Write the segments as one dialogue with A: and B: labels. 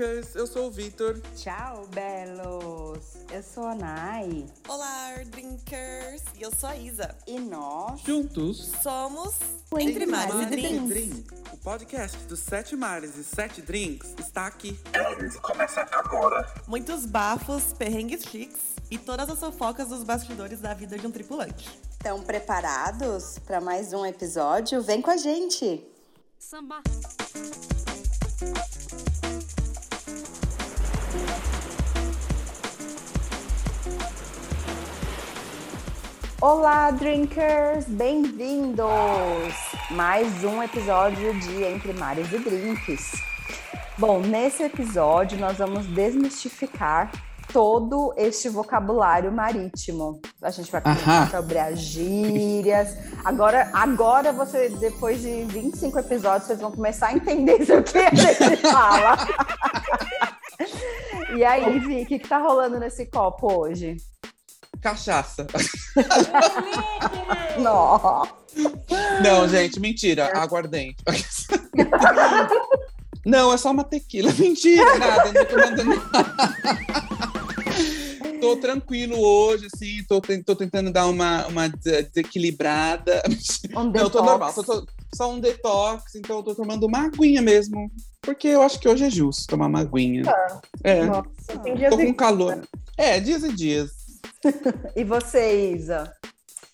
A: Eu sou o Vitor.
B: Tchau, belos! Eu sou a Nai.
C: Olá, Drinkers! E eu sou a Isa.
B: E nós
A: Juntos
C: somos
B: o
C: Entre Mares e Drinks.
A: Drink. O podcast dos Sete Mares e Sete Drinks está aqui.
D: Começa agora.
C: Muitos bafos, perrengues chiques e todas as fofocas dos bastidores da vida de um tripulante.
B: Estão preparados para mais um episódio? Vem com a gente!
E: Samba.
B: Olá, drinkers! Bem-vindos! Mais um episódio de Entre Mares e Drinks. Bom, nesse episódio nós vamos desmistificar todo este vocabulário marítimo. A gente vai conversar sobre as gírias. Agora, agora você, depois de 25 episódios, vocês vão começar a entender o que a gente fala. E aí, Vi, o que, que tá rolando nesse copo hoje?
A: Cachaça.
B: Nossa!
A: Não, gente, mentira. Aguardente. Não, é só uma tequila. Mentira, nada. Não tô tomando nada. Tô tranquilo hoje, assim. Tô, tô tentando dar uma, uma des- desequilibrada.
B: Um
A: Não, eu tô normal. Tô, tô- só um detox, então eu tô tomando uma aguinha mesmo. Porque eu acho que hoje é justo tomar uma aguinha. É,
F: Nossa,
A: tô com calor. É, dias e dias.
B: E você, Isa?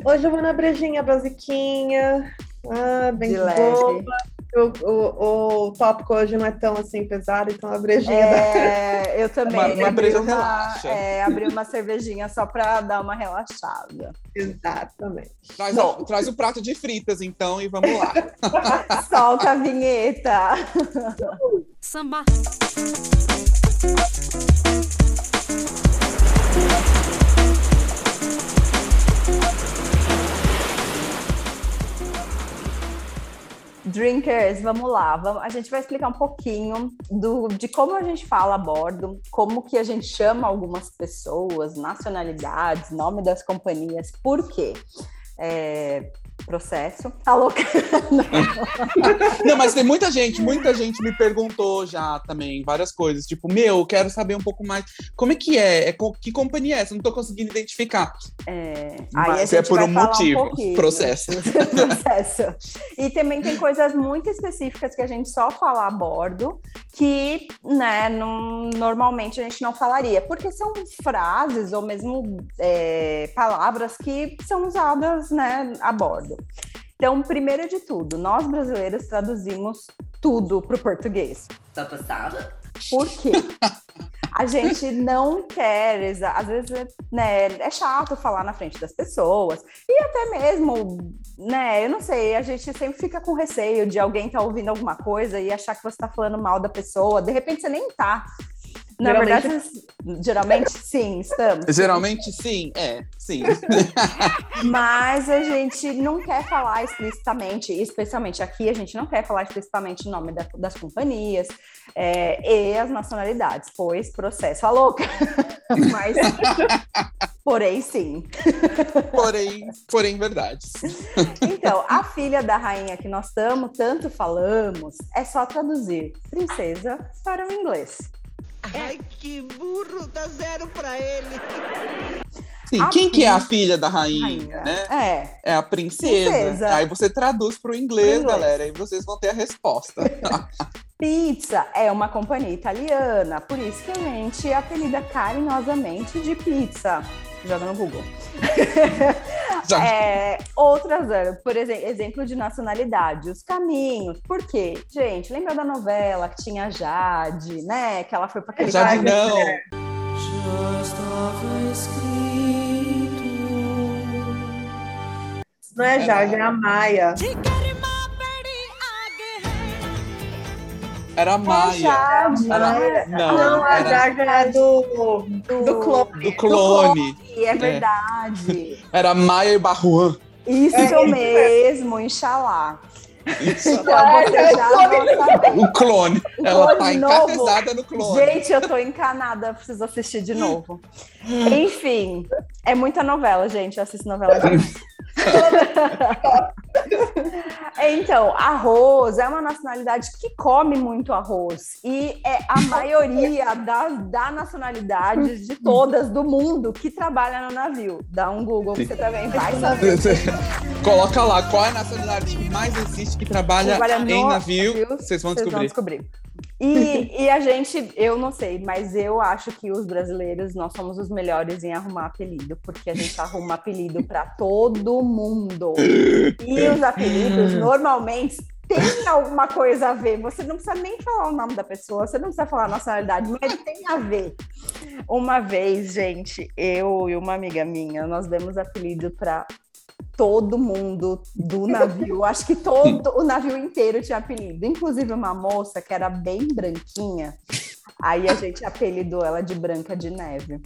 F: Hoje eu vou na brejinha basiquinha, ah, bem
B: De
F: de
B: leve.
F: boa. O, o, o tópico hoje não é tão assim pesado, então a brejinha dá.
B: É, eu também.
A: Uma- uma
B: abri
A: breja
B: uma, é, abri uma cervejinha só pra dar uma relaxada.
F: Exatamente.
A: Traz, a- traz o prato de fritas, então, e vamos lá.
B: Solta a vinheta.
E: Samba.
B: Drinkers, vamos lá. Vamos, a gente vai explicar um pouquinho do, de como a gente fala a bordo, como que a gente chama algumas pessoas, nacionalidades, nome das companhias, por quê? É, processo. Tá louca?
A: Não, mas tem muita gente, muita gente me perguntou já também várias coisas. Tipo, meu, eu quero saber um pouco mais. Como é que é? é co- que companhia é essa? Não tô conseguindo identificar.
B: É,
A: Mas é por um motivo.
B: pouquinho.
A: Processo.
B: Processo. E também tem coisas muito específicas que a gente só fala a bordo, que né, não- normalmente a gente não falaria, porque são frases ou mesmo é, palavras que são usadas né, a bordo. Então, primeiro de tudo, nós brasileiros traduzimos tudo para o português.
C: Tá passada?
B: Por quê? A gente não quer, às vezes né, é chato falar na frente das pessoas, e até mesmo, né, eu não sei, a gente sempre fica com receio de alguém estar ouvindo alguma coisa e achar que você está falando mal da pessoa, de repente você nem tá. Na
F: Geralmente-
B: verdade, geralmente sim, estamos.
A: Geralmente, sim, é, sim.
B: Mas a gente não quer falar explicitamente, especialmente aqui, a gente não quer falar explicitamente o nome da- das companhias é, e as nacionalidades, pois processo a louca. Mas, porém, sim.
A: porém, porém, verdade.
B: Então, a filha da rainha que nós estamos, tanto falamos, é só traduzir princesa para o inglês.
G: Ai, que burro, dá zero pra ele.
A: Sim,
B: A
A: quem que é a
B: filha-
A: filha da rainha,
B: Rainha.
A: né?
B: É,
A: É a princesa.
B: Princesa.
A: Aí você traduz pro inglês,
B: Pro inglês.
A: galera, e vocês vão ter a resposta.
B: Pizza é uma companhia italiana, por isso que a gente apelida carinhosamente de pizza. Joga no Google. É, outras, por exemplo, exemplo de nacionalidade, os caminhos. Por quê? Gente, lembra da novela que tinha a Jade, né? Que ela foi para aquele
A: Já
B: bairro-
A: não.
F: Não é Jardim, é a Maia.
A: Era a
B: É. Jade,
A: Era-
B: né?
A: Não,
F: Não, a
A: era
F: Jardim é do, do clone.
A: do clone.
B: E é verdade.
A: Era Maia e Barruan.
B: Isso
F: É,
B: mesmo, Inxalá.
A: Isso.
B: Então você já não sabe.
A: O clone.
B: O
A: Ela
B: clone
A: tá encarnizada no clone.
B: Gente, eu tô encanada, preciso assistir de novo. Enfim, é muita novela, gente. Eu assisto novela demais. Então, arroz é uma nacionalidade que come muito arroz. E é a maioria das da nacionalidades de todas do mundo que trabalha no navio. Dá um Google que você também vai saber.
A: Coloca lá qual é a nacionalidade que mais existe que trabalha,
B: Trabalha
A: em navio.
B: navio,
A: Vocês vão
B: Vocês vão
A: descobrir.
B: E, e a gente, eu não sei, mas eu acho que os brasileiros, nós somos os melhores em arrumar apelido, porque a gente arruma apelido para todo mundo. E os apelidos, normalmente, tem alguma coisa a ver. Você não precisa nem falar o nome da pessoa, você não precisa falar a nacionalidade, mas tem a ver. Uma vez, gente, eu e uma amiga minha, nós demos apelido para todo mundo do navio. Acho que todo o navio inteiro tinha apelido, inclusive uma moça que era bem branquinha. Aí a gente apelidou ela de Branca de Neve.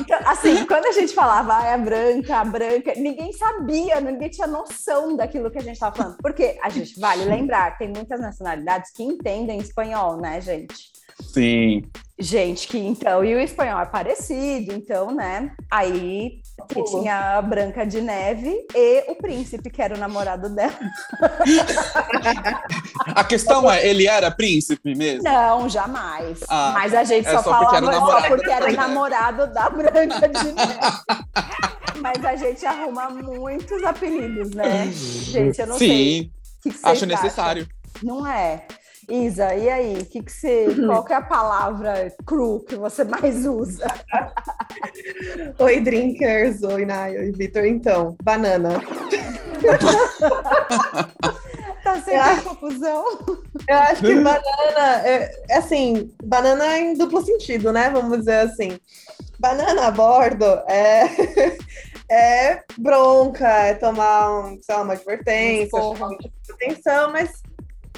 B: Então, assim, quando a gente falava ah, é branca, a branca, ninguém sabia, ninguém tinha noção daquilo que a gente estava falando. Porque a gente vale lembrar, tem muitas nacionalidades que entendem espanhol, né, gente?
A: Sim.
B: Gente, que então, e o espanhol é parecido, então, né? Aí que tinha a Branca de Neve e o príncipe, que era o namorado dela.
A: A questão é, ele era príncipe mesmo?
B: Não, jamais.
A: Ah,
B: Mas a gente
A: é
B: só,
A: só porque
B: falava
A: namorado
B: só porque era
A: Branca.
B: namorado da Branca de Neve. Mas a gente arruma muitos apelidos, né? Gente, eu não sei.
A: Sim,
B: O que vocês
A: acho
B: acham?
A: necessário.
B: Não é? Isa, e aí? Que que você, qual que é a palavra cru que você mais usa?
F: Oi, drinkers. Oi, Naya. Oi, Vitor. Então, banana.
B: Tá sempre confusão?
F: Eu acho que banana é, é assim, banana em duplo sentido, né? Vamos dizer assim. Banana a bordo é, é bronca, é tomar um, sei lá, uma advertência, um tipo de atenção, mas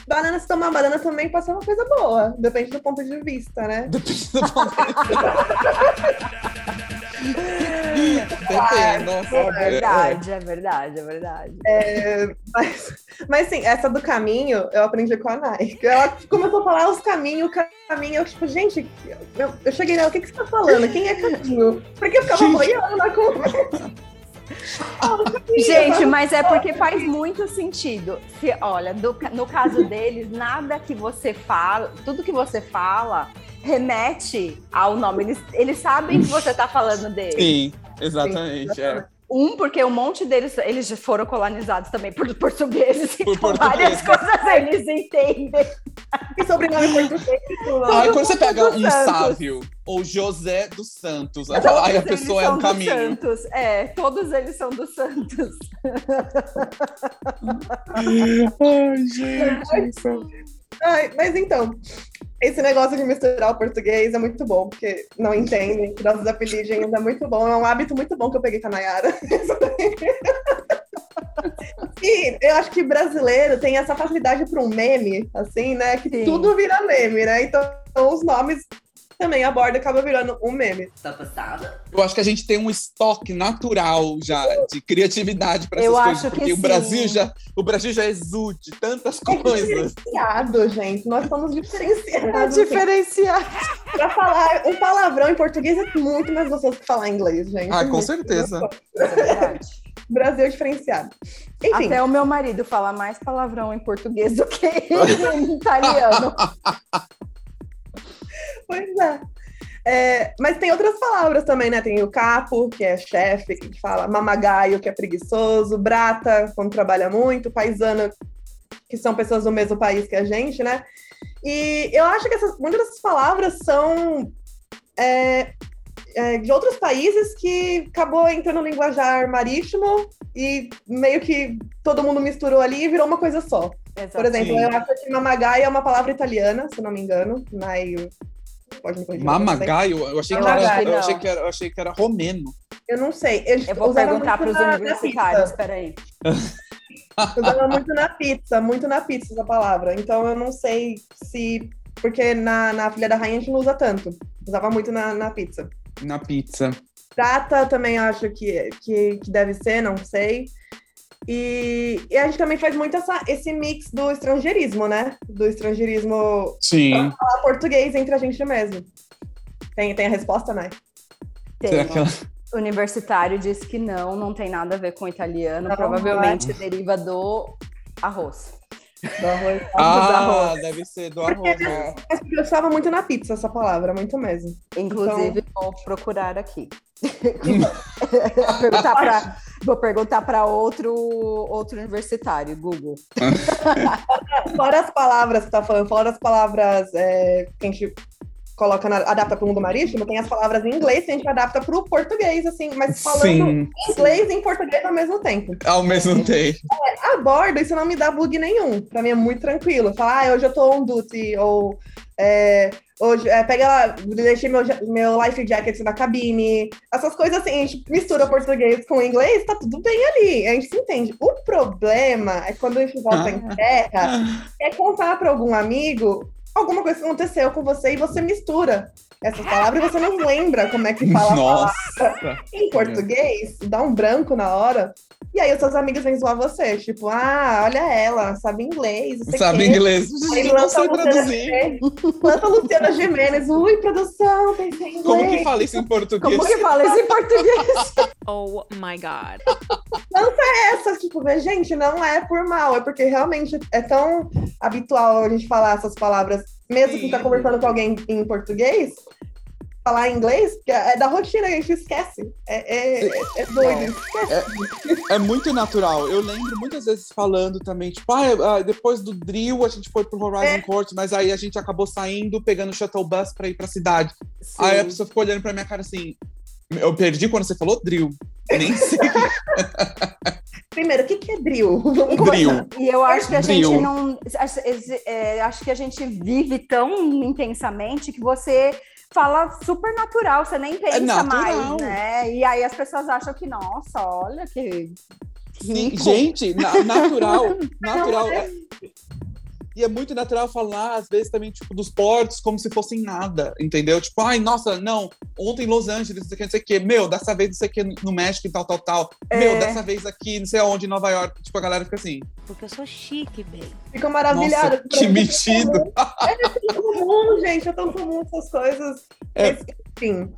F: banana, se tomar banana também pode ser uma coisa boa, depende do ponto de vista, né?
A: Depende do ponto Depende, nossa.
B: É verdade, é verdade, é verdade.
F: É, mas, mas sim, essa do caminho eu aprendi com a Nai. Ela começou a falar os caminhos, o caminho. Eu, tipo, gente, eu, eu cheguei nela, o que, que você tá falando? Quem é caminho? Porque eu ficava boiando na conversa.
B: Gente, mas é porque faz muito sentido. Se, olha, do- no caso deles, nada que você fala, tudo que você fala remete ao nome. Eles, eles sabem que você tá falando deles.
A: Sim, exatamente. é.
B: Um, porque um monte deles, eles já foram colonizados também por portugueses.
A: Por
B: então
A: portugueses.
B: várias coisas eles entendem.
F: E sobrenome português.
A: Aí quando você pega um
B: Santos.
A: Sávio ou José dos Santos, aí, fala, a pessoa é um
B: dos
A: caminho.
B: Santos. É, todos eles são dos Santos.
A: Ai, gente.
F: Ai, mas então, esse negócio de misturar o português é muito bom, porque não entendem, nossos apelidos é muito bom, é um hábito muito bom que eu peguei com a Nayara. E eu acho que brasileiro tem essa facilidade para um meme, assim, né? Que
B: Sim.
F: tudo vira meme, né? Então os nomes também a borda acaba virando um meme.
C: Tá passada?
A: Eu acho que a gente tem um estoque natural já de criatividade para essas
B: Eu
A: coisas,
B: acho que
A: porque o
B: sim.
A: Brasil já o Brasil já exude tantas
F: É
A: coisas.
F: diferenciado, gente. Nós somos diferenciados.
B: É
F: assim.
B: diferenciado.
F: Pra falar um palavrão em português é muito mais gostoso que falar em inglês, gente.
A: Ah, com certeza.
B: É verdade.
F: Brasil é diferenciado. Enfim,
B: Até o meu marido fala mais palavrão em português do que em italiano.
F: pois é. É, mas tem outras palavras também, né? Tem o capo, que é chefe, que fala mamagaio, que é preguiçoso, brata, quando trabalha muito, paisano, que são pessoas do mesmo país que a gente, né? E eu acho que essas, muitas dessas palavras são é, é, de outros países que acabou entrando no linguajar marítimo e meio que todo mundo misturou ali e virou uma coisa só. Por exemplo,
A: Sim.
F: eu acho que mamagaio é uma palavra italiana, se não me engano. Nai, pode me corrigir.
A: Mamagaio, eu achei, que era, eu achei que era, eu achei que era romeno.
F: Eu não sei. Eu,
B: Eu vou perguntar para os universitários, peraí.
F: Usava muito na pizza, muito na pizza essa palavra. Então eu não sei se. Porque na, na Filha da Rainha a gente não usa tanto. Usava muito na, na pizza.
A: Na pizza.
F: Prata também acho que, que, que deve ser, não sei. E, e a gente também faz muito essa, esse mix do estrangeirismo, né? Do estrangeirismo
A: Sim.
F: falar português entre a gente mesmo. Tem, tem a resposta, né?
B: Tem. Universitário disse que não, não tem nada a ver com italiano,
F: Não,
B: provavelmente deriva do arroz.
F: Do arroz.
A: Ah,
B: arroz.
A: deve ser do arroz. né?
F: Mas eu gostava muito na pizza essa palavra, muito mesmo.
B: Inclusive, vou procurar aqui. Perguntar pra- vou perguntar para outro, outro universitário, Google.
F: Fora as palavras que tá falando, fora as palavras é, que a gente coloca na, adapta para o mundo marítimo, tem as palavras em inglês que a gente adapta para o português, assim, mas falando
A: Sim,
F: inglês e em português ao mesmo tempo.
A: ao mesmo tempo.
F: A bordo, isso não me dá bug nenhum. Pra mim é muito tranquilo. Falar, ah, hoje eu tô on duty, ou é, hoje, é, pega lá, deixei meu, meu life jacket na cabine. Essas coisas assim, a gente mistura português com inglês, tá tudo bem ali. A gente se entende. O problema é quando a gente volta em terra, é contar pra algum amigo alguma coisa que aconteceu com você e você mistura essas palavras e você não lembra como é que fala a palavra
A: Nossa.
F: em português, dá um branco na hora, e aí os seus amigos vêm zoar você, tipo, ah, olha ela, sabe inglês,
A: Sabe
F: quê.
A: inglês?
F: Aí
A: não
F: lança
A: sei
F: Luciana
A: traduzir.
F: Lança Luciana Gimenez, ui, produção, tem que ser inglês.
A: Como que fala isso em português?
B: Como que fala isso em português?
E: Oh my god.
F: Essa, tipo, vê, gente, não é por mal, é porque realmente é tão habitual a gente falar essas palavras, mesmo que tá
A: Sim.
F: conversando com alguém em português, falar inglês, que é da rotina, a gente esquece. É, é, é doido.
A: É muito natural. Eu lembro muitas vezes falando também, tipo, ah, depois do drill a gente foi pro Horizon
F: É.
A: Court, mas aí a gente acabou saindo, pegando o shuttle bus pra ir pra cidade. Aí a pessoa ficou olhando pra minha cara assim, eu perdi quando você falou drill. Nem sei.
F: Primeiro, o que, que é drill? Vamos começar.
A: drill.
B: E eu acho que a
A: Drill.
B: gente não. acho- é, acho que a gente vive tão intensamente que você fala super natural, você nem pensa
A: É
B: mais, né? E aí as pessoas acham que, nossa, olha que.
A: Sim, gente, na- natural, natural. É- E é muito natural falar, às vezes, também, tipo, dos portos como se fossem nada, entendeu? Tipo, ai, nossa, não, ontem em Los Angeles, não sei o que, não sei o que, meu, dessa vez não sei o que no México e tal, tal, tal. Meu,
B: É.
A: dessa vez aqui, não sei aonde, em Nova York. Tipo, a galera fica assim,
E: Porque eu sou chique, bem.
F: Fica maravilhada.
A: nossa, que metido.
F: É tão comum, gente, é tão comum essas coisas.
A: É.
F: Mas, Enfim,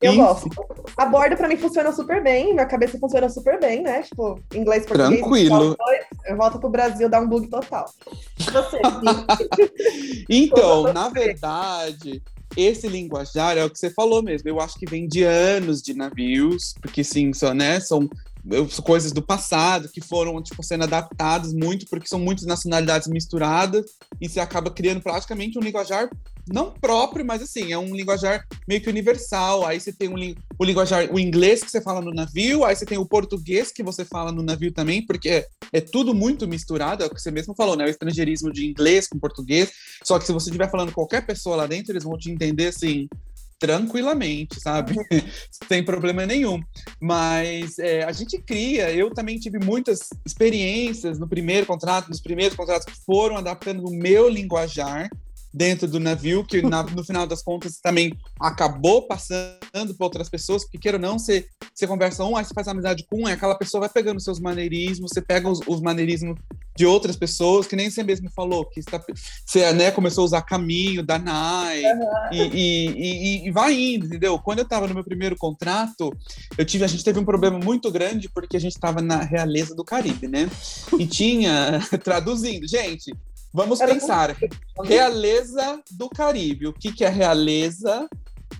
F: eu gosto. A borda pra mim funciona super bem, minha cabeça funciona super bem, né? Tipo, inglês, português.
A: Tranquilo.
F: Eu volto pro Brasil, dá um bug total. Você?
A: Então, na verdade, esse linguajar é o que você falou mesmo. Eu acho que vem de anos de navios, porque sim, são, né, são coisas do passado que foram tipo sendo adaptadas muito porque são muitas nacionalidades misturadas e você acaba criando praticamente um linguajar não próprio, mas assim, é um linguajar meio que universal. Aí você tem um, o linguajar, o inglês que você fala no navio, aí você tem o português que você fala no navio também, porque é, é tudo muito misturado, é o que você mesmo falou, né? O estrangeirismo de inglês com português. Só que se você estiver falando qualquer pessoa lá dentro, eles vão te entender assim tranquilamente, sabe? Sem problema nenhum. Mas é, a gente cria, eu também tive muitas experiências no primeiro contrato, nos primeiros contratos que foram adaptando o meu linguajar dentro do navio, que na- no final das contas também acabou passando para outras pessoas, porque queira ou não, você, você conversa um, aí você faz amizade com um, aí aquela pessoa vai pegando seus maneirismos, você pega os, os maneirismos de outras pessoas, que nem você mesmo falou, que está, você né, começou a usar caminho da Nai, e, e, e- e vai indo, entendeu? Quando eu estava no meu primeiro contrato, eu tive, a gente teve um problema muito grande, porque a gente estava na realeza do Caribe, né? E tinha, traduzindo, gente, vamos
F: Era
A: pensar, realeza do Caribe, o que, que é realeza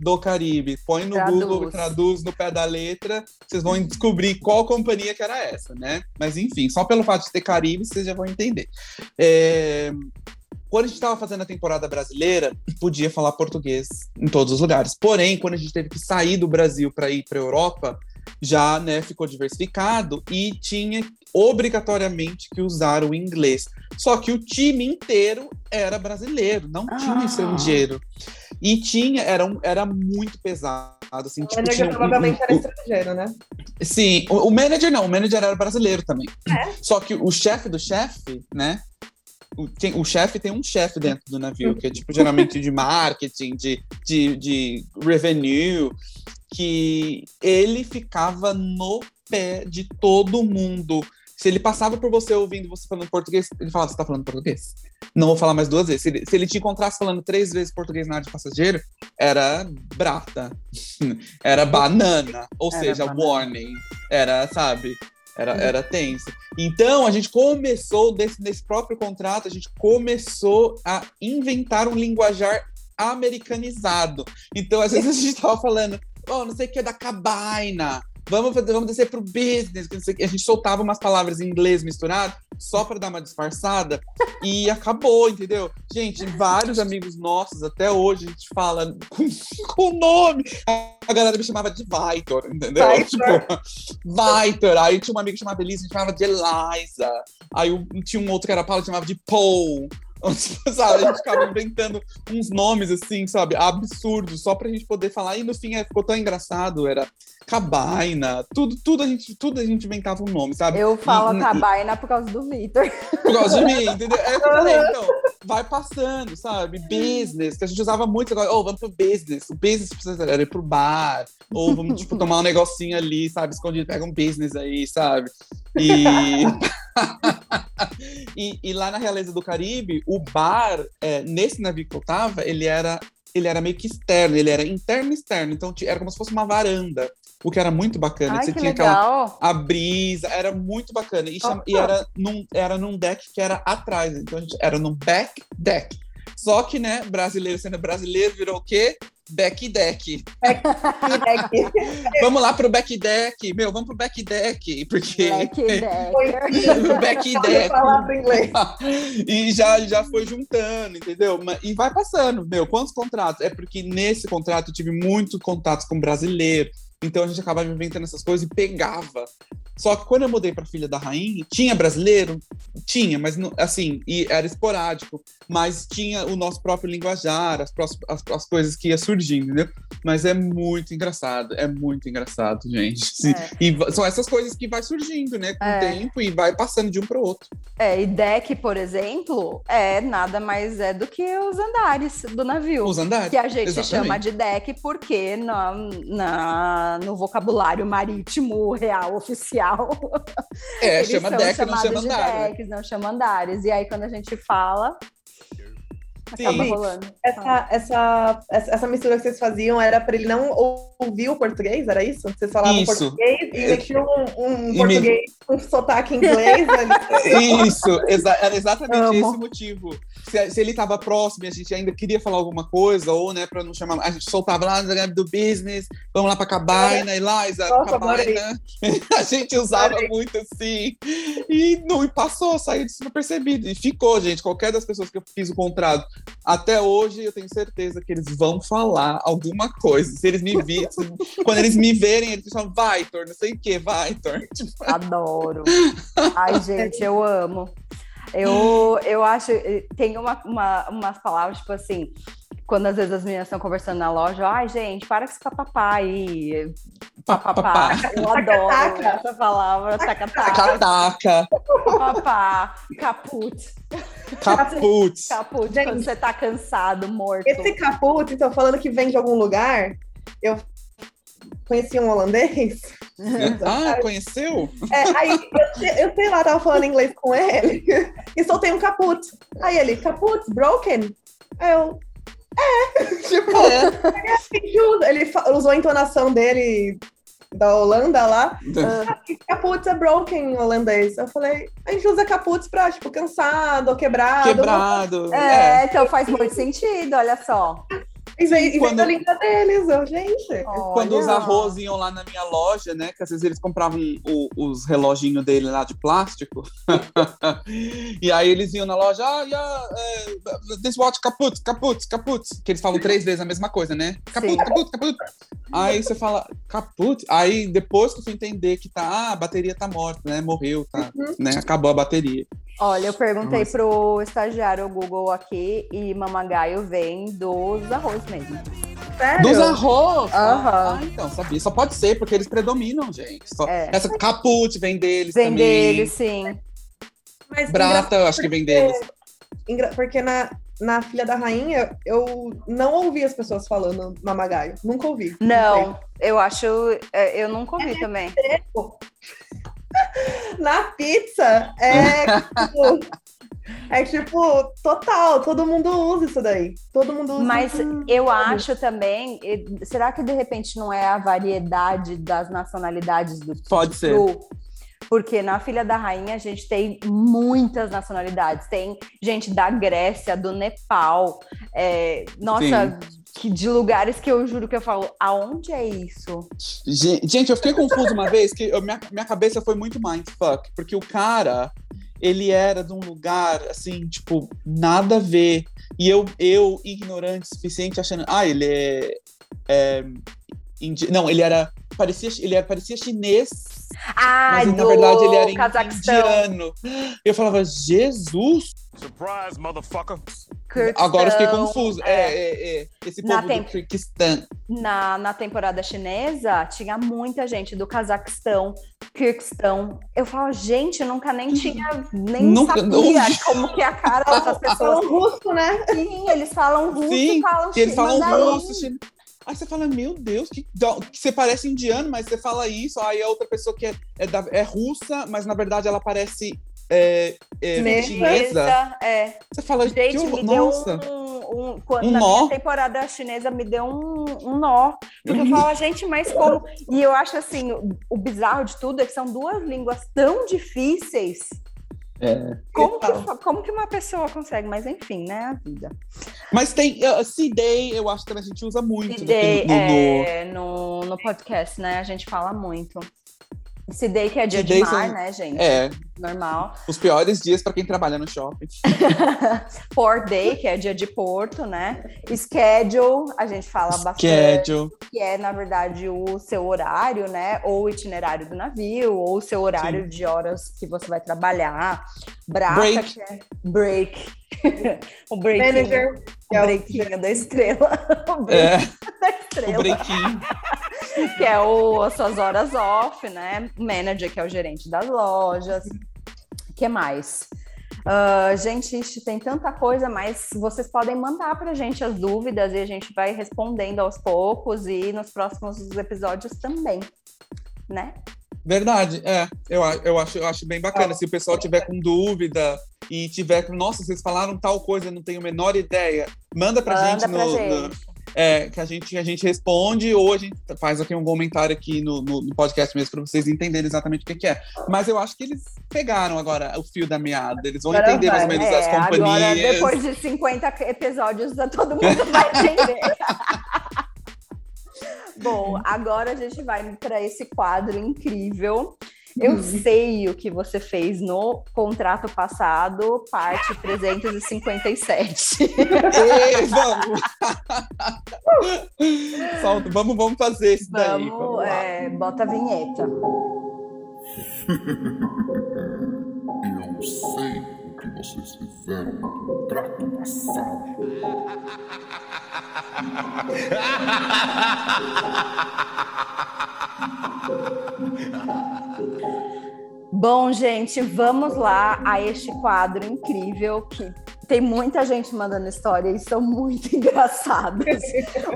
A: do Caribe? Põe no
B: Traduz.
A: Google, traduz no pé da letra, vocês vão descobrir qual companhia que era essa, né? Mas enfim, só pelo fato de ter Caribe, vocês já vão entender. É, Quando a gente estava fazendo a temporada brasileira, podia falar português em todos os lugares. Porém, quando a gente teve que sair do Brasil para ir para a Europa, já né, ficou diversificado e tinha obrigatoriamente que usar o inglês. Só que o time inteiro era brasileiro, não tinha
B: Ah.
A: estrangeiro. E tinha, era, era muito pesado. Assim,
F: O
A: tipo,
F: manager
A: tinha um-
F: provavelmente
A: um-
F: era estrangeiro, né?
A: Sim, o, o manager não, o manager era brasileiro também.
F: É?
A: Só que o chefe do chefe, né? O, tem- o chefe tem um chefe dentro do navio, que é tipo geralmente de marketing, de, de, de revenue, que ele ficava no pé de todo mundo. Se ele passava por você ouvindo você falando português, ele falava, você tá falando português? Não vou falar mais duas vezes. Se ele, se ele te encontrasse falando três vezes português na área de passageiro, era brata, era banana, ou
B: Era
A: seja,
B: banana.
A: warning, era, sabe? Era, era tenso. Então, a gente começou, desse, nesse próprio contrato, a gente começou a inventar um linguajar americanizado. Então, às vezes a gente tava falando, oh, não sei o que é da cabaina. Vamos, fazer, vamos descer pro business. A gente soltava umas palavras em inglês misturado só para dar uma disfarçada e acabou, entendeu? Gente, vários amigos nossos, até hoje, a gente fala com, com o nome. A galera me chamava de Vitor, entendeu?
F: Vitor.
A: Tipo, Vitor. Aí tinha uma amiga que chamava Elisa, a gente chamava de Eliza. Aí tinha um outro que era Paulo, que chamava de Paul. Sabe? A gente ficava inventando uns nomes assim, sabe, absurdos, só pra gente poder falar. E no fim é, ficou tão engraçado. Era Cabaina, tudo, tudo a gente, tudo a gente inventava um nome, sabe?
B: Eu falo
A: E-
B: cabaina por causa do Vitor.
A: por causa de mim, entendeu? É que eu falei, então, vai passando, sabe? Business, que a gente usava muito agora, oh, vamos pro business. O business precisa ir pro bar, ou vamos, tipo, tomar um negocinho ali, sabe? Escondido, pega um business aí, sabe? E... e, e lá na Realeza do Caribe, o bar, é, nesse navio que eu tava, ele era, ele era meio que externo, ele era interno e externo, então era como se fosse uma varanda, o que era muito bacana.
B: Ai,
A: Você
B: que
A: tinha aquela
B: legal.
A: a brisa, era muito bacana. E, chama- e era, num, era num deck que era atrás, então a gente era num back deck. Só que, né, brasileiro sendo brasileiro, virou o quê? Back deck. Vamos lá pro back deck. Meu, vamos pro back deck. Porque. Back deck.
F: em inglês.
A: e já, já foi juntando, entendeu? E vai passando, meu, quantos contratos? É porque nesse contrato eu tive muitos contatos com brasileiro, então a gente acabava inventando essas coisas e pegava. Só que quando eu mudei para Filha da Rainha, tinha brasileiro? Tinha, mas não, assim, e era esporádico, mas tinha o nosso próprio linguajar, as, as, as coisas que ia surgindo, entendeu? Mas é muito engraçado, é muito engraçado, gente. Sim.
B: É.
A: E são essas coisas que vai surgindo, né, com
B: É.
A: o tempo e vai passando de um para o outro.
B: É, e deck, por exemplo, é nada mais é do que os andares do navio.
A: Os andares.
B: Que a gente
A: Exatamente.
B: chama de deck porque na, na- no vocabulário marítimo real oficial
A: É,
B: eles
A: chama
B: são
A: deck, não chama
B: de
A: andar. né?
B: decks, não chama andares. E aí quando a gente fala, acaba
A: Sim.
B: rolando.
F: Essa, essa, essa, essa mistura que vocês faziam era para ele não ouvir o português? Era isso? Vocês falavam
A: Isso.
F: português e metiam um, um
A: E me-
F: português com sotaque inglês ali.
A: Isso, exa- era exatamente
B: Amo.
A: esse o motivo. Se, se ele estava próximo e a gente ainda queria falar alguma coisa, ou, né, para não chamar, a gente soltava lá do business, vamos lá para Cabaina, Eliza,
F: Nossa,
A: Cabaina. A gente usava muito assim. E não e passou, saiu despercebido. E ficou, gente. Qualquer das pessoas que eu fiz o contrato até hoje, eu tenho certeza que eles vão falar alguma coisa. Se eles me virem, se- quando eles me verem, eles falam, Vitor, não sei o que, Vitor. Tipo,
B: Adoro. Ai, gente, eu amo. Eu, eu acho. Tem uma, uma, umas palavras, tipo assim, quando às vezes as meninas estão conversando na loja, ai, gente, para com esse papapá aí. Papapá. Eu adoro
F: Taca-taca.
B: essa palavra. Taca-taca.
A: Cataca,
B: Papá. Caput.
A: caput.
B: Caput.
F: Gente.
B: Quando você tá cansado, morto.
F: Esse caput, então, falando que vem de algum lugar, eu conheci um holandês.
A: Ah, conheceu?
F: É, aí eu, sei- eu sei lá, tava falando inglês com ele e soltei um caput. Aí ele, caput, broken? Aí eu, é, tipo,
A: É.
F: ele usou a entonação dele da Holanda lá. Ah, caput é broken em holandês. Eu falei, a gente usa caput pra, tipo, cansado quebrado.
A: Quebrado.
B: É,
A: É.
B: então faz muito sentido, olha só.
F: E vem,
A: Quando-
F: da língua deles, eu, gente.
A: Quando os arroz iam lá na minha loja, né? Que às vezes eles compravam o- os reloginhos dele lá de plástico. e aí eles iam na loja, ah, yeah, eh, this watch caput, caput, caput. Que eles falam três vezes a mesma coisa, né? Caput,
B: Sim.
A: caput, caput. Aí você fala, caput. Aí depois que eu fui entender que tá, ah, a bateria tá morta, né? Morreu, tá, né? Acabou a bateria.
B: Olha, eu perguntei
A: Nossa.
B: pro estagiário Google aqui e mamagaio vem dos arroz mesmo.
F: Sério?
A: Dos arroz!
B: Aham.
A: Ah, então, sabia. Só pode ser, porque eles predominam, gente. Só-
B: É.
A: Essa caput vem deles
B: Vem
A: também.
B: dele, sim.
F: Mas
A: Brata, eu acho que vem deles.
F: Porque na, na Filha da Rainha, eu não ouvi as pessoas falando mamagaio. Nunca ouvi.
B: Não, eu acho. é, Eu nunca ouvi também.
F: Na pizza é tipo, é tipo, total, todo mundo usa isso daí. Todo mundo usa
B: Mas
F: isso.
B: eu acho também, será que de repente não é a variedade das nacionalidades do
A: Pode ser.
B: Porque na Filha da Rainha a gente tem muitas nacionalidades. Tem gente da Grécia, do Nepal, é, nossa, que, de lugares que eu juro que eu falo, aonde é isso?
A: Gen- Gente, eu fiquei confuso uma vez que eu- minha, minha cabeça foi muito mindfuck, porque o cara, ele era de um lugar, assim, tipo, nada a ver. E eu, eu ignorante o suficiente, achando, ah, ele é. é indi- Não, ele era. Parecia, ele era, parecia chinês,
B: Ah,
A: mas na verdade ele era
B: Cazaquistão.
A: indiano. Eu falava, Jesus!
D: Surprise, motherfucker.
A: Agora eu fiquei confuso.
B: é.
A: É, é, é. Esse
B: Na
A: povo
B: tem-
A: do Kirguistão.
B: na, na temporada chinesa, tinha muita gente do Cazaquistão, Kirguistão. Eu falo, gente, eu nunca nem tinha, nem
A: Nunca-
B: sabia
A: não.
B: como que é a cara dessas pessoas.
F: Falam russo, né?
B: Sim, eles falam russo,
A: Sim,
B: falam
A: eles falam russo. chin- Aí você fala, meu Deus, que, que você parece indiano, mas você fala isso. Aí a outra pessoa que é, é, da- é russa, mas na verdade ela parece é, é,
F: Chinesa.
A: chinesa.
B: É.
A: Você fala, que
B: Gente, me deu
A: nossa.
B: um, um- quando,
A: Um
B: na
A: nó.
B: minha temporada chinesa me deu um, um nó. Porque eu falo, gente, mas como? E eu acho assim, o, o bizarro de tudo é que são duas línguas tão difíceis.
A: É.
B: Como que, como que uma pessoa consegue? Mas enfim, né? A vida.
A: Mas tem uh, C-Day, eu acho que a gente usa muito.
B: C Day
A: no, no- no-
B: é, no, no podcast, né? A gente fala muito. C Day que é dia de mar,
A: são-
B: né, gente?
A: É,
B: Normal.
A: os piores dias para quem trabalha no shopping.
B: Port Day, que é dia de porto, né? Schedule, a gente fala bastante.
A: Schedule.
B: que é, na verdade, o seu horário, né? Ou o itinerário do navio, ou o seu horário de horas que você vai trabalhar. Brata,
A: Break.
B: que é break. o breakinho,
F: Manager.
B: o
F: é o-
B: breakinho da estrela. o break
A: É,
B: da
A: o
B: estrela. Que é o, as suas horas off, né? Manager, que é o gerente das lojas. O que mais? Ah, gente, tem tanta coisa, mas vocês podem mandar para a gente as dúvidas e a gente vai respondendo aos poucos e nos próximos episódios também, né?
A: Verdade, é. Eu, eu, acho, eu acho bem bacana. Se o pessoal tiver com dúvida e tiver com, nossa, vocês falaram tal coisa, eu não tenho a menor ideia, manda pra
B: Manda
A: gente
B: pra
A: no.
B: gente.
A: no- é, que a gente, a gente responde ou a gente faz aqui um comentário aqui no, no, no podcast mesmo para vocês entenderem exatamente o que, que é. Mas eu acho que eles pegaram agora o fio da meada, eles vão
F: Agora
A: entender mais ou
F: vai.
A: menos as
B: É, agora,
A: companhias.
B: depois de 50 episódios, todo mundo vai entender. Bom, agora a gente vai para esse quadro incrível. Eu sei o que você fez no contrato passado, parte 357.
A: Ei, vamos! Solta, vamos, vamos fazer isso daí.
B: Vamos, é, bota a vinheta.
H: Eu sei vocês fizeram no contrato passado.
B: Bom, gente, vamos lá a este quadro incrível que tem muita gente mandando história e são muito engraçadas.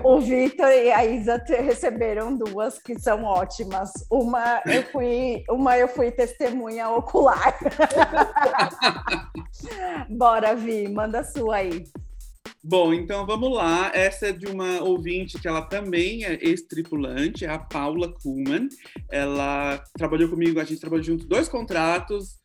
B: o Vitor e a Isa receberam duas que são ótimas. Uma eu fui, uma eu fui testemunha ocular. Bora, Vi, manda a sua aí.
A: Bom, então vamos lá. Essa é de uma ouvinte que ela também é ex-tripulante, é a Paula Kuhlman. Ela trabalhou comigo, a gente trabalhou junto dois contratos.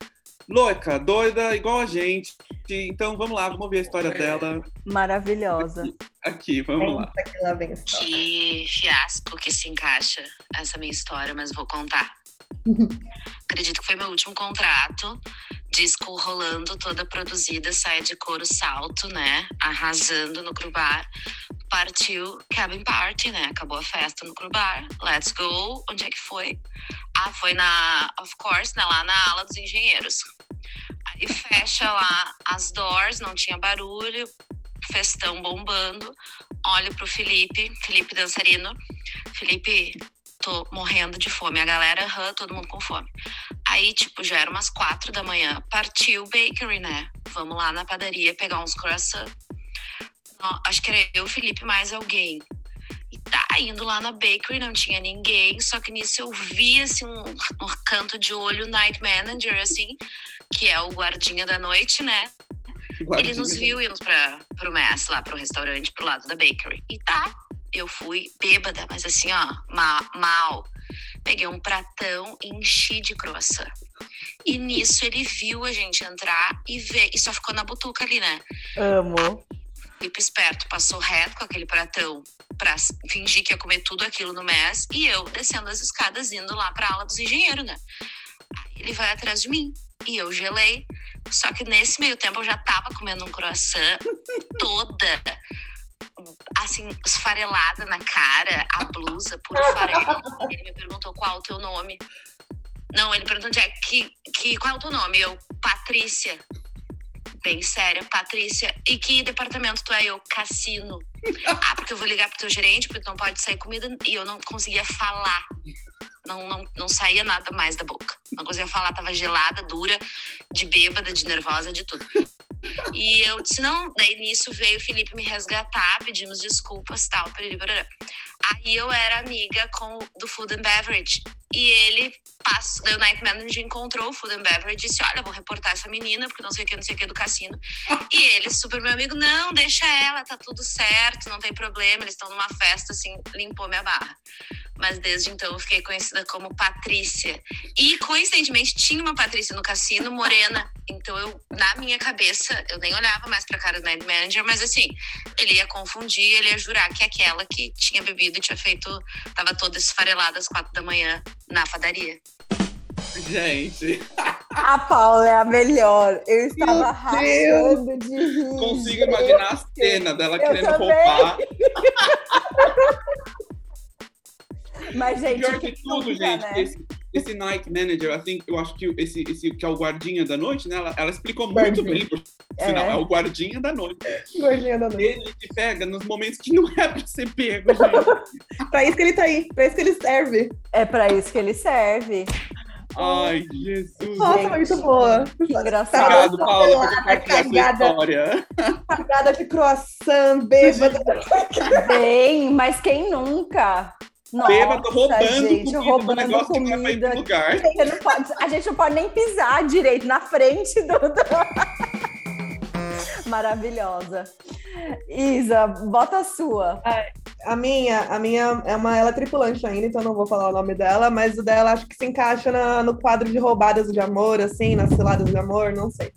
A: Louca, doida, igual a gente. Então vamos lá, vamos ouvir a história dela
B: Maravilhosa.
A: aqui, vamos lá.
F: Eita, que lá vem história.
I: Que fiasco que se encaixa essa minha história, mas vou contar. Acredito que foi meu último contrato. Disco rolando, toda produzida, saia de couro salto, né? Arrasando no Crubar. Partiu Cabin Party, né? Acabou a festa no Crubar. Let's go. Onde é que foi? Ah, foi na, of course, né? lá na ala dos engenheiros. Aí fecha lá as doors, não tinha barulho, festão bombando. Olho pro Felipe, Felipe dançarino. Felipe, tô morrendo de fome. A galera, aham, todo mundo com fome. Aí, tipo, já era umas quatro da manhã. Partiu o bakery, né? Vamos lá na padaria pegar uns croissants. Acho que era eu, Felipe, mais alguém. E tá, indo lá na bakery, não tinha ninguém, só que nisso eu vi assim um, um canto de olho night manager, assim, que é o guardinha da noite, né? Ele nos viu indo pra, pro mess, lá pro restaurante, pro lado da bakery. E tá, eu fui bêbada, mas assim, ó, ma- mal. Peguei um pratão e enchi de croissant. E nisso ele viu a gente entrar e vê, e só ficou na butuca ali, né?
B: Amo.
I: Felipe esperto passou reto com aquele pratão pra s- fingir que ia comer tudo aquilo no MES e eu descendo as escadas indo lá pra ala dos engenheiros, né? Ele vai atrás de mim e eu gelei. Só que nesse meio tempo eu já tava comendo um croissant toda assim, esfarelada na cara, a blusa por farelo. Ele me perguntou qual o teu nome. Não, ele perguntou, Jack, que, que, qual é o teu nome? Eu, Patrícia. Bem séria, Patrícia. E que departamento tu é? Eu, cassino. Ah, porque eu vou ligar pro teu gerente, porque não pode sair comida. E eu não conseguia falar. Não, não, não saía nada mais da boca. Não conseguia falar, tava gelada, dura, de bêbada, de nervosa, de tudo. E eu disse, não, daí nisso veio o Felipe me resgatar, pedimos desculpas, tal. Aí eu era amiga com do Food and Beverage. E ele passou, daí o Night Manager encontrou o Food and Beverage e disse, olha, vou reportar essa menina, porque não sei o que, não sei o que do cassino. E ele, super meu amigo, não, deixa ela, tá tudo certo, não tem problema, eles estão numa festa, assim, limpou minha barra. Mas desde então eu fiquei conhecida como Patrícia. E coincidentemente tinha uma Patrícia no cassino, morena. Então eu, na minha cabeça, eu nem olhava mais pra cara do Night Manager, mas assim, ele ia confundir, ele ia jurar que aquela que tinha bebido e tinha feito, tava toda esfarelada às quatro da manhã na padaria.
A: Gente,
B: A Paula é a melhor. Eu estava
F: Meu
B: rachando de rir.
A: consigo imaginar a cena dela
B: Eu
A: querendo
B: também.
A: roubar.
B: Mas, gente,
A: Pior que
B: quem
A: tudo, gente,
B: né?
A: esse, esse night manager, assim, eu acho que esse, esse que é o guardinha da noite, né? Ela, ela explicou muito
F: Guardinha.
A: bem, por sinal,
B: É.
A: é o guardinha da noite.
F: Gordinha da noite.
A: Ele te pega nos momentos que não é pra ser pego, gente.
F: Pra isso que ele tá aí, pra isso que ele serve.
B: É pra isso que ele serve.
A: Ai, Jesus.
F: Nossa,
B: Gente,
F: muito boa.
B: Que engraçado.
A: Obrigado, Paula, por compartilhar
F: cagada.
A: história.
F: Cagada de croissant, bêbada.
B: Bem, mas quem nunca? Nossa,
A: Bêbado roubando
B: gente,
A: comida do
B: roubando
A: negócio que não é pra ir pro
B: comida.
A: lugar.
B: Você não pode- a gente não pode nem pisar direito na frente do. do- Maravilhosa. Isa, bota a sua.
F: A minha, a minha é uma, ela é tripulante ainda, então não vou falar o nome dela, mas o dela acho que se encaixa na- no quadro de roubadas de amor, assim, nas ciladas de amor, não sei.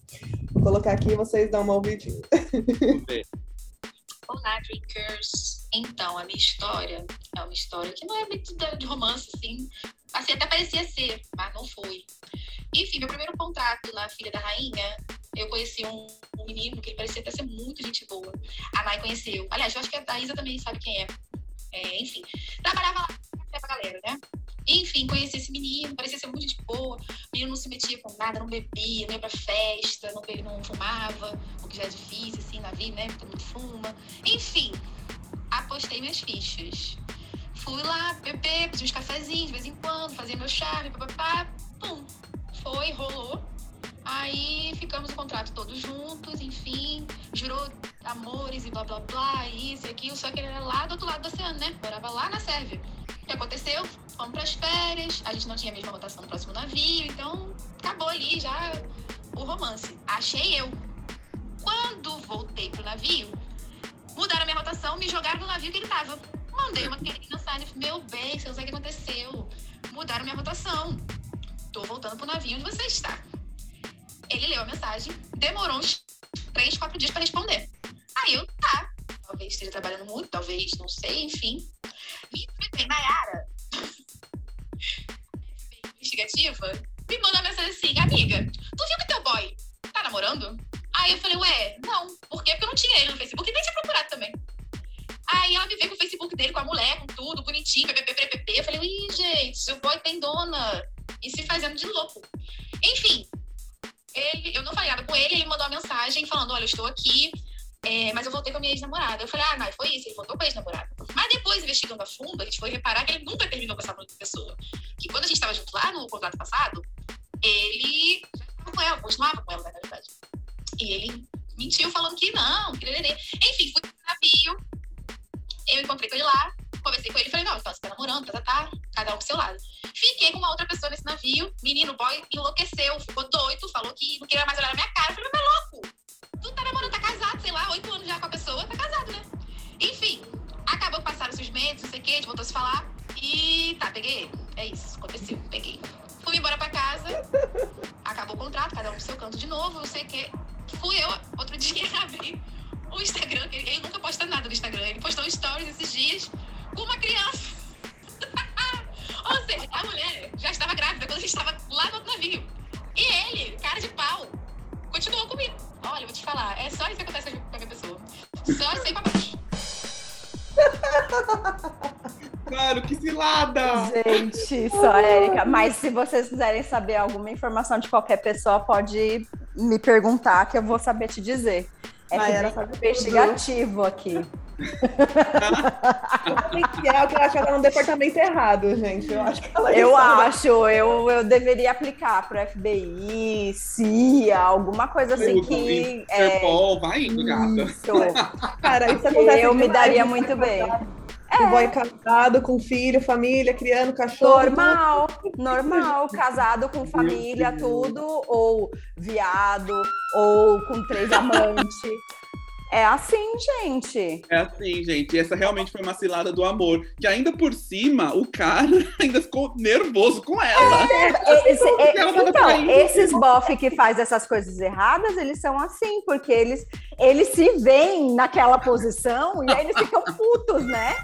F: Vou colocar aqui e vocês dão uma ouvidinha.
A: Vamos ver.
J: Olá, Drinkers! Então, a minha história é uma história que não é muito de romance, assim. Assim, até parecia ser, mas não foi. Enfim, meu primeiro contrato na Filha da Rainha, eu conheci um, um menino que ele parecia até ser muito gente boa. A Nai conheceu. Aliás, eu acho que a Isa também sabe quem é. É, enfim, trabalhava lá pra galera, né? Enfim, conheci esse menino, parecia ser muito gente boa. O menino não se metia com nada, não bebia, não ia pra festa, não, não fumava, o que já é difícil, assim, na vida, né? Todo mundo fuma. Enfim, apostei minhas fichas. Fui lá beber, pedi uns cafezinhos de vez em quando, fazia meu charme, papapá, pum. Foi, rolou. Aí ficamos o contrato todos juntos, enfim, jurou amores e blá blá blá, isso e aquilo, só que ele era lá do outro lado do oceano, né? Morava lá na Sérvia. O que aconteceu? Fomos pras férias, a gente não tinha a mesma rotação no próximo navio, então acabou ali já o romance. Achei eu. Quando voltei pro navio, mudaram a minha rotação, me jogaram no navio que ele tava. Mandei uma querida meu bem, você não sabe o que aconteceu. Mudaram minha rotação. Tô voltando pro navio onde você está. Ele leu a mensagem, demorou uns três, quatro dias pra responder. Aí eu, tá. Talvez esteja trabalhando muito, talvez, não sei, enfim. E bem, Nayara, investigativa, me manda uma mensagem assim, amiga, tu viu que teu boy tá namorando? Aí eu falei, ué, não. Por quê? Porque eu não tinha ele no Facebook e nem tinha procurado também. Aí ela me veio com o Facebook dele, com a mulher, com tudo, bonitinho, ppp. Eu falei, ih, gente, seu boy tem dona. E se fazendo de louco. Enfim, ele, eu não falei nada com ele, ele mandou uma mensagem falando, olha, eu estou aqui, é, mas eu voltei com a minha ex-namorada. Eu falei, ah, não, foi isso, ele voltou com a ex-namorada. Mas depois, investigando a fundo, a gente foi reparar que ele nunca terminou com essa pessoa. Que quando a gente estava junto lá no contrato passado, E ele mentiu falando que não, que lelê. Enfim, fui pro navio, eu encontrei com ele lá, Conversei com ele e falei, não, então você tá namorando, tá, tá, tá, cada um pro seu lado. Fiquei com uma outra pessoa nesse navio, menino boy enlouqueceu, ficou doido, Mas se
B: vocês quiserem saber alguma informação de qualquer pessoa, pode me perguntar que eu vou saber te dizer. É que
F: era
B: investigativo aqui.
F: É o que eu acho que ela tá no departamento errado, gente. Eu acho que ela
B: Eu acho, eu, eu deveria aplicar para FBI, CIA, alguma coisa assim
A: Tudo,
B: que. É,
A: Interpol, vai indo, gata.
B: isso.
F: Cara, isso acontece
B: Eu me daria muito bem.
F: O boy casado, com filho, família, criando cachorro.
B: Normal, normal, casado com família, tudo, ou viado, ou com três amantes. É assim, gente.
A: É assim, gente. E essa realmente foi uma cilada do amor. Que ainda por cima, o cara ainda ficou nervoso com ela.
B: Esse- é-
A: Ela tava
B: então, esses bofe que faz essas coisas erradas, eles são assim, porque eles, eles se veem naquela posição e aí eles ficam putos, né?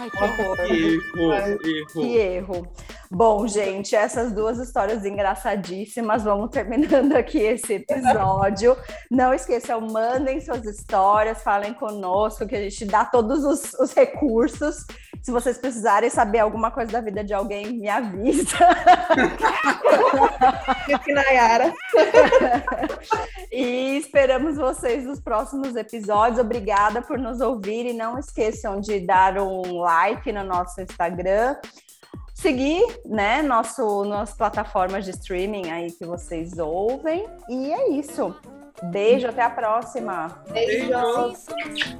B: Ai, que horror.
A: Que erro,
B: Que
A: erro.
B: erro. Bom, gente, essas duas histórias engraçadíssimas. Vamos terminando aqui esse episódio. Não esqueçam, mandem suas histórias, falem conosco, que a gente dá todos os, os recursos. Se vocês precisarem saber alguma coisa da vida de alguém, me avisa.
F: Nayara.
B: E esperamos vocês nos próximos episódios. Obrigada por nos ouvir e não esqueçam de dar um like no nosso Instagram. Seguir, né, nosso, nossas plataformas de streaming aí que vocês ouvem. E é isso. Beijo, até a próxima.
A: Beijo. Tchau, gente.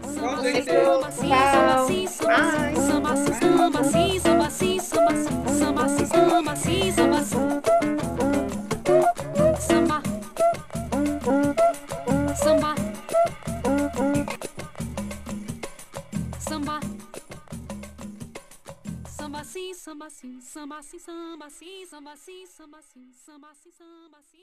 E: Samba sim, samba sim, samba sim, samba sim, samba sim, samba sim, samba sim, samba sim.